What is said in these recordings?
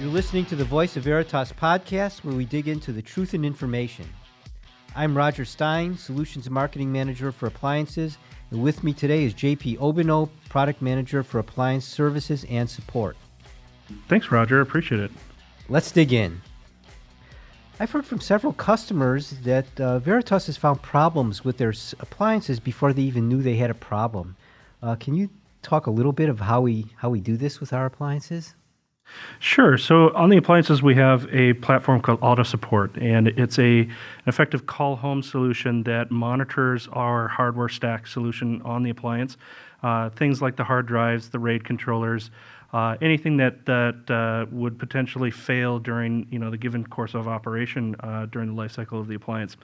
You're listening to the Voice of Veritas podcast, where we dig into the truth and information. I'm Roger Stein, Solutions Marketing Manager for Appliances, and with me today is JP Aubineau, Product Manager for Appliance Services and Support. Thanks, Roger. I appreciate it. Let's dig in. I've heard from several customers that uh, Veritas has found problems with their appliances before they even knew they had a problem. Uh, can you talk a little bit of how we how we do this with our appliances? Sure. So on the appliances, we have a platform called Auto Support, and it's a an effective call home solution that monitors our hardware stack solution on the appliance. Uh, things like the hard drives, the RAID controllers, uh, anything that that uh, would potentially fail during you know the given course of operation uh, during the life cycle of the appliance.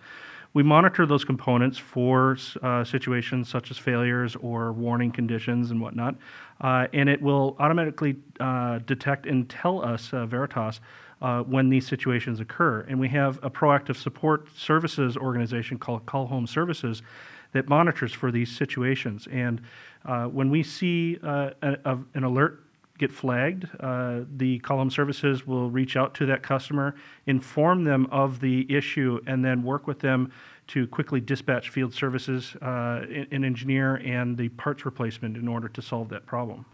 We monitor those components for uh, situations such as failures or warning conditions and whatnot, uh, and it will automatically uh, detect and tell us, uh, Veritas, uh, when these situations occur. And we have a proactive support services organization called Call Home Services that monitors for these situations. And uh, when we see a, a, an alert get flagged, uh, the Call Home Services will reach out to that customer, inform them of the issue, and then work with them to quickly dispatch field services, uh, an engineer, and the parts replacement in order to solve that problem.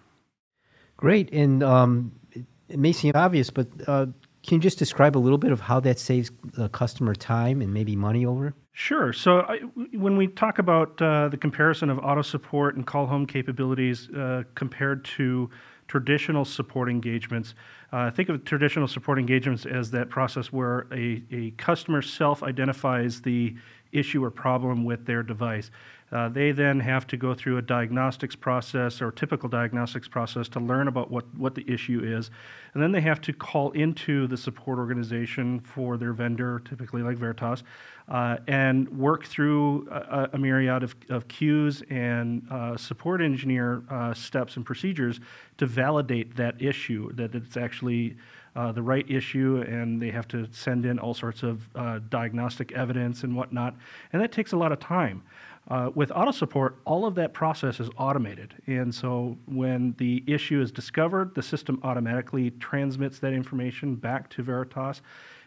Great, and um, it, it, may seem obvious, but uh, can you just describe a little bit of how that saves the customer time and maybe money over? Sure. So I, when we talk about uh, the comparison of auto support and call home capabilities uh, compared to traditional support engagements. Uh, think of traditional support engagements as that process where a, a customer self identifies the issue or problem with their device. Uh, they then have to go through a diagnostics process or typical diagnostics process to learn about what, what the issue is. And then they have to call into the support organization for their vendor, typically like Veritas, uh, and work through a, a myriad of, of queues and uh, support engineer uh, steps and procedures to validate that issue, that it's actually uh, the right issue, and they have to send in all sorts of uh, diagnostic evidence and whatnot. And that takes a lot of time. Uh, with auto support, all of that process is automated. And so when the issue is discovered, the system automatically transmits that information back to Veritas.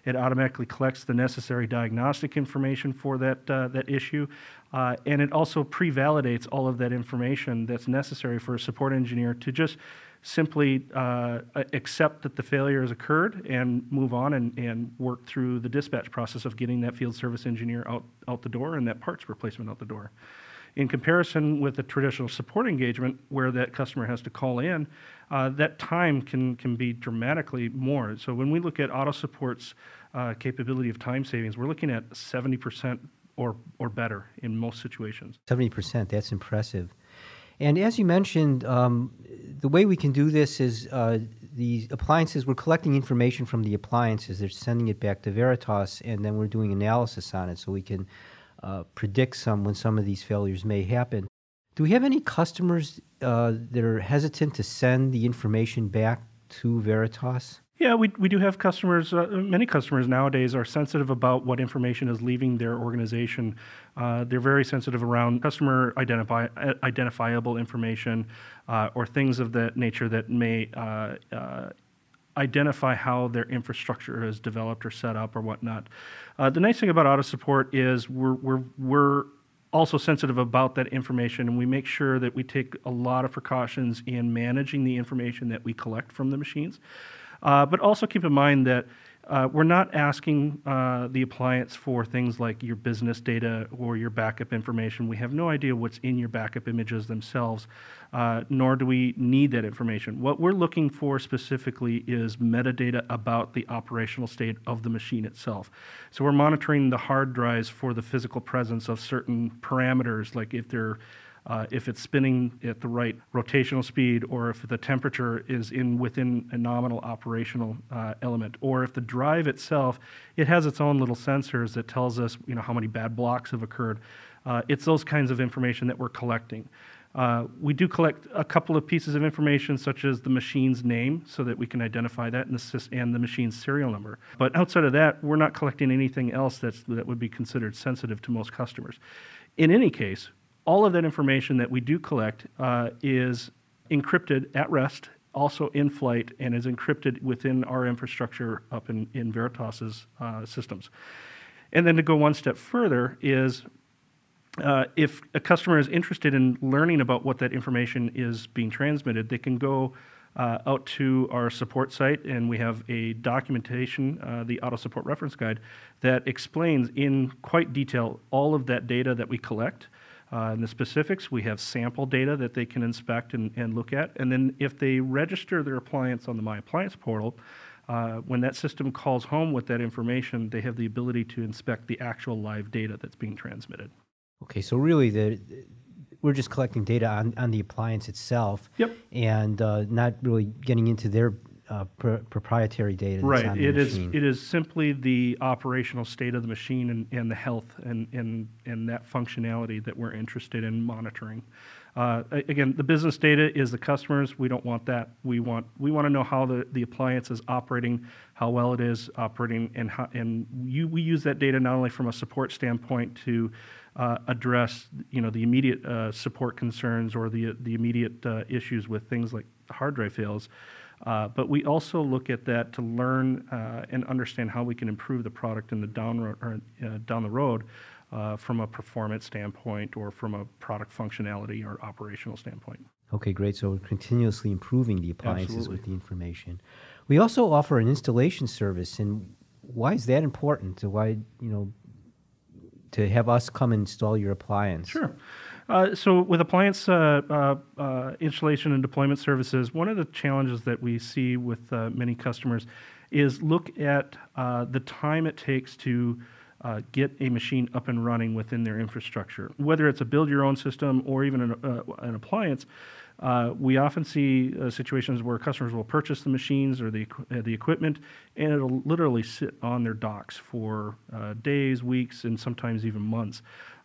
It automatically collects the necessary diagnostic information for that, uh, that issue. Uh, and it also pre validates all of that information that's necessary for a support engineer to just simply uh, accept that the failure has occurred and move on and, and work through the dispatch process of getting that field service engineer out, out the door and that parts replacement out the door. In comparison with a traditional support engagement where that customer has to call in, uh, that time can, can be dramatically more. So when we look at auto support's uh, capability of time savings, we're looking at 70% or, or better in most situations. 70%, that's impressive. And as you mentioned, um, the way we can do this is uh, the appliances, we're collecting information from the appliances, they're sending it back to Veritas, and then we're doing analysis on it so we can uh, predict some when some of these failures may happen. Do we have any customers uh, that are hesitant to send the information back to Veritas? Yeah, we, we do have customers. Uh, many customers nowadays are sensitive about what information is leaving their organization. Uh, they're very sensitive around customer identify, identifiable information uh, or things of that nature that may uh, uh, identify how their infrastructure is developed or set up or whatnot. Uh, the nice thing about auto support is we're, we're, we're also sensitive about that information and we make sure that we take a lot of precautions in managing the information that we collect from the machines. Uh, but also keep in mind that uh, we're not asking uh, the appliance for things like your business data or your backup information. We have no idea what's in your backup images themselves, uh, nor do we need that information. What we're looking for specifically is metadata about the operational state of the machine itself. So we're monitoring the hard drives for the physical presence of certain parameters, like if they're uh, if it's spinning at the right rotational speed, or if the temperature is in within a nominal operational uh, element, or if the drive itself, it has its own little sensors that tells us, you know, how many bad blocks have occurred. Uh, it's those kinds of information that we're collecting. Uh, we do collect a couple of pieces of information, such as the machine's name, so that we can identify that and the, and the machine's serial number. But outside of that, we're not collecting anything else that's, that would be considered sensitive to most customers. In any case, all of that information that we do collect uh, is encrypted at rest also in flight and is encrypted within our infrastructure up in, in Veritas's uh, systems. And then to go one step further is uh, if a customer is interested in learning about what that information is being transmitted, they can go uh, out to our support site, and we have a documentation, uh, the Auto Support Reference Guide, that explains in quite detail all of that data that we collect. Uh, in the specifics, we have sample data that they can inspect and, and look at. And then if they register their appliance on the My Appliance portal, uh, when that system calls home with that information, they have the ability to inspect the actual live data that's being transmitted. Okay, so really, the we're just collecting data on, on the appliance itself. Yep. And uh, not really getting into their uh, pr- proprietary data. Right. It is. machine. It is simply the operational state of the machine and, and the health and, and and that functionality that we're interested in monitoring. Uh, again, the business data is the customers. We don't want that. We want we want to know how the, the appliance is operating, how well it is operating, and how and you, we use that data not only from a support standpoint to uh, address you know the immediate uh, support concerns or the the immediate uh, issues with things like hard drive fails. Uh, but we also look at that to learn uh, and understand how we can improve the product in the down, or, uh, down the road uh, from a performance standpoint or from a product functionality or operational standpoint. Okay, great. So we're continuously improving the appliances Absolutely. with the information. We also offer an installation service, and why is that important? To why you know to have us come and install your appliance? Sure. Uh, so with appliance uh, uh, uh, installation and deployment services, one of the challenges that we see with uh, many customers is look at the time it takes to get a machine up and running within their infrastructure. Whether it's a build your own system or even an, an appliance, uh, we often see uh, situations where customers will purchase the machines or the, uh, the equipment, and it'll literally sit on their docks for days, weeks, and sometimes even months.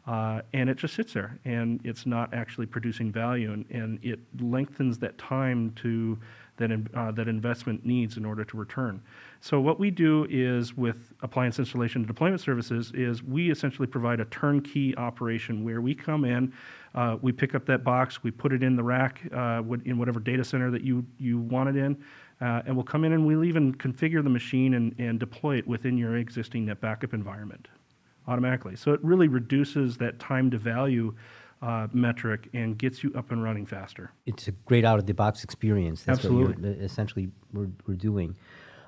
Uh, and it just sits there, and it's not actually producing value, and, and it lengthens that time to that in, uh, that investment needs in order to return. So what we do is with appliance installation and deployment services is we essentially provide a turnkey operation where we come in, uh, we pick up that box, we put it in the rack uh, in whatever data center that you you want it in, uh, and we'll come in and we'll even configure the machine and, and deploy it within your existing NetBackup environment automatically. So it really reduces that time to value uh, metric and gets you up and running faster. It's a great out of the box experience. That's what Absolutely. uh, essentially we're, we're doing.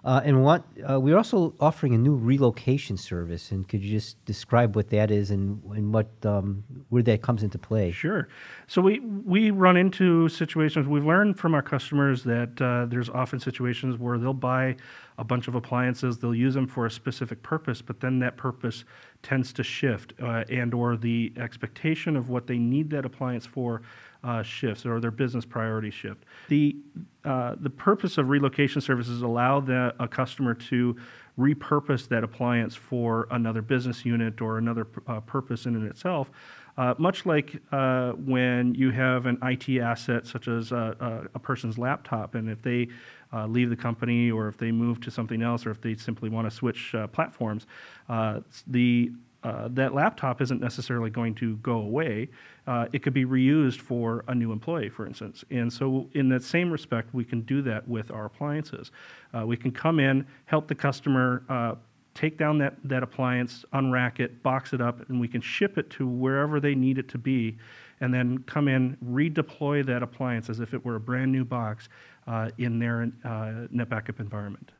Uh, and what uh, we're also offering a new relocation service. And could you just describe what that is and, and what um, where that comes into play? Sure. So we we run into situations. We've learned from our customers that uh, there's often situations where they'll buy a bunch of appliances, they'll use them for a specific purpose, but then that purpose tends to shift, uh, and or the expectation of what they need that appliance for uh, shifts, or their business priorities shift. The uh, the purpose of relocation services allow the, a customer to repurpose that appliance for another business unit or another uh, purpose in and itself. Uh, much like uh, when you have an IT asset such as uh, uh, a person's laptop, and if they uh, leave the company or if they move to something else or if they simply want to switch uh, platforms, uh, the uh, that laptop isn't necessarily going to go away. Uh, it could be reused for a new employee, for instance. And so, in that same respect, we can do that with our appliances. Uh, we can come in, help the customer uh, take down that, that appliance, unrack it, box it up, and we can ship it to wherever they need it to be, and then come in, redeploy that appliance as if it were a brand new box uh, in their uh, NetBackup environment.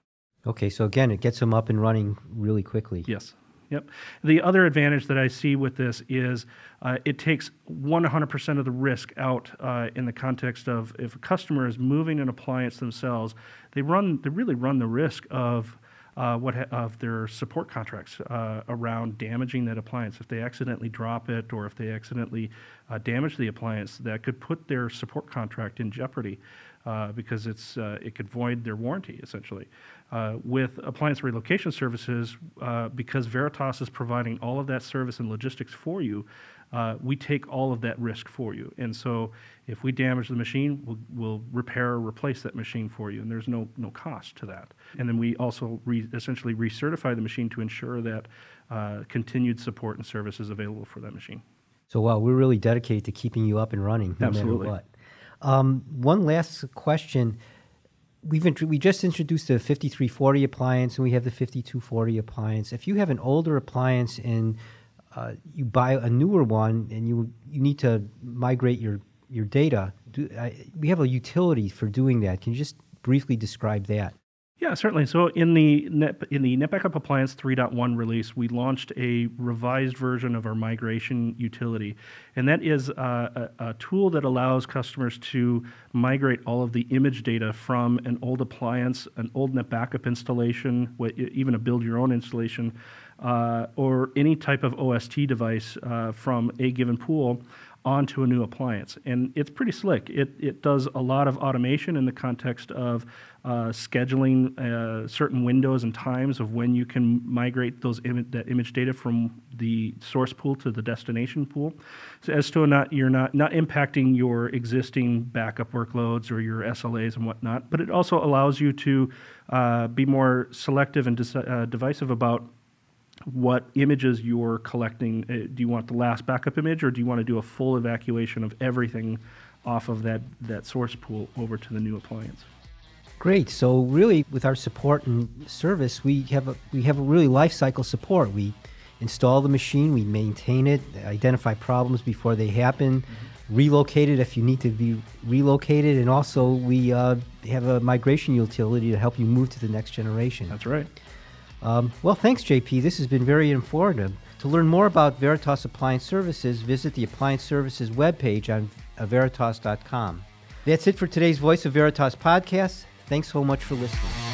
Okay, so again, it gets them up and running really quickly. Yes. Yep. The other advantage that I see with this is uh, it takes 100% of the risk out uh, in the context of if a customer is moving an appliance themselves, they run they really run the risk of uh, what ha- of their support contracts uh, around damaging that appliance. If they accidentally drop it or if they accidentally uh, damage the appliance, that could put their support contract in jeopardy uh, because it's uh, it could void their warranty essentially. Uh, with appliance relocation services, uh, because Veritas is providing all of that service and logistics for you, uh, we take all of that risk for you. And so, if we damage the machine, we'll, we'll repair or replace that machine for you, and there's no no cost to that. And then we also re- essentially recertify the machine to ensure that uh, continued support and service is available for that machine. So, wow, we're really dedicated to keeping you up and running no Absolutely. matter what. Um, one last question. we've int- we just introduced the 5340 appliance and we have the 5240 appliance. If you have an older appliance and uh, you buy a newer one and you you need to migrate your your data, do, I, we have a utility for doing that. Can you just briefly describe that? Yeah, certainly. So in the Net, in the NetBackup Appliance 3.1 release, we launched a revised version of our migration utility, and that is uh, a, a, tool that allows customers to migrate all of the image data from an old appliance, an old NetBackup installation, even a build your own installation, uh, or any type of OST device uh, from a given pool onto a new appliance. And it's pretty slick. It, it does a lot of automation in the context of uh, scheduling uh, certain windows and times of when you can migrate those Im- that image data from the source pool to the destination pool, so as to not you're not not impacting your existing backup workloads or your SLAs and whatnot. But it also allows you to uh, be more selective and uh, divisive about what images you're collecting. Uh, do you want the last backup image, or do you want to do a full evacuation of everything off of that, that source pool over to the new appliance? Great. So really, with our support and service, we have a, we have a really life cycle support. We install the machine, we maintain it, identify problems before they happen, mm-hmm. relocate it if you need to be relocated, and also we uh, have a migration utility to help you move to the next generation. That's right. Um, well, thanks, JP. This has been very informative. To learn more about Veritas Appliance Services, visit the Appliance Services webpage on veritas.com. That's it for today's Voice of Veritas podcast. Thanks so much for listening.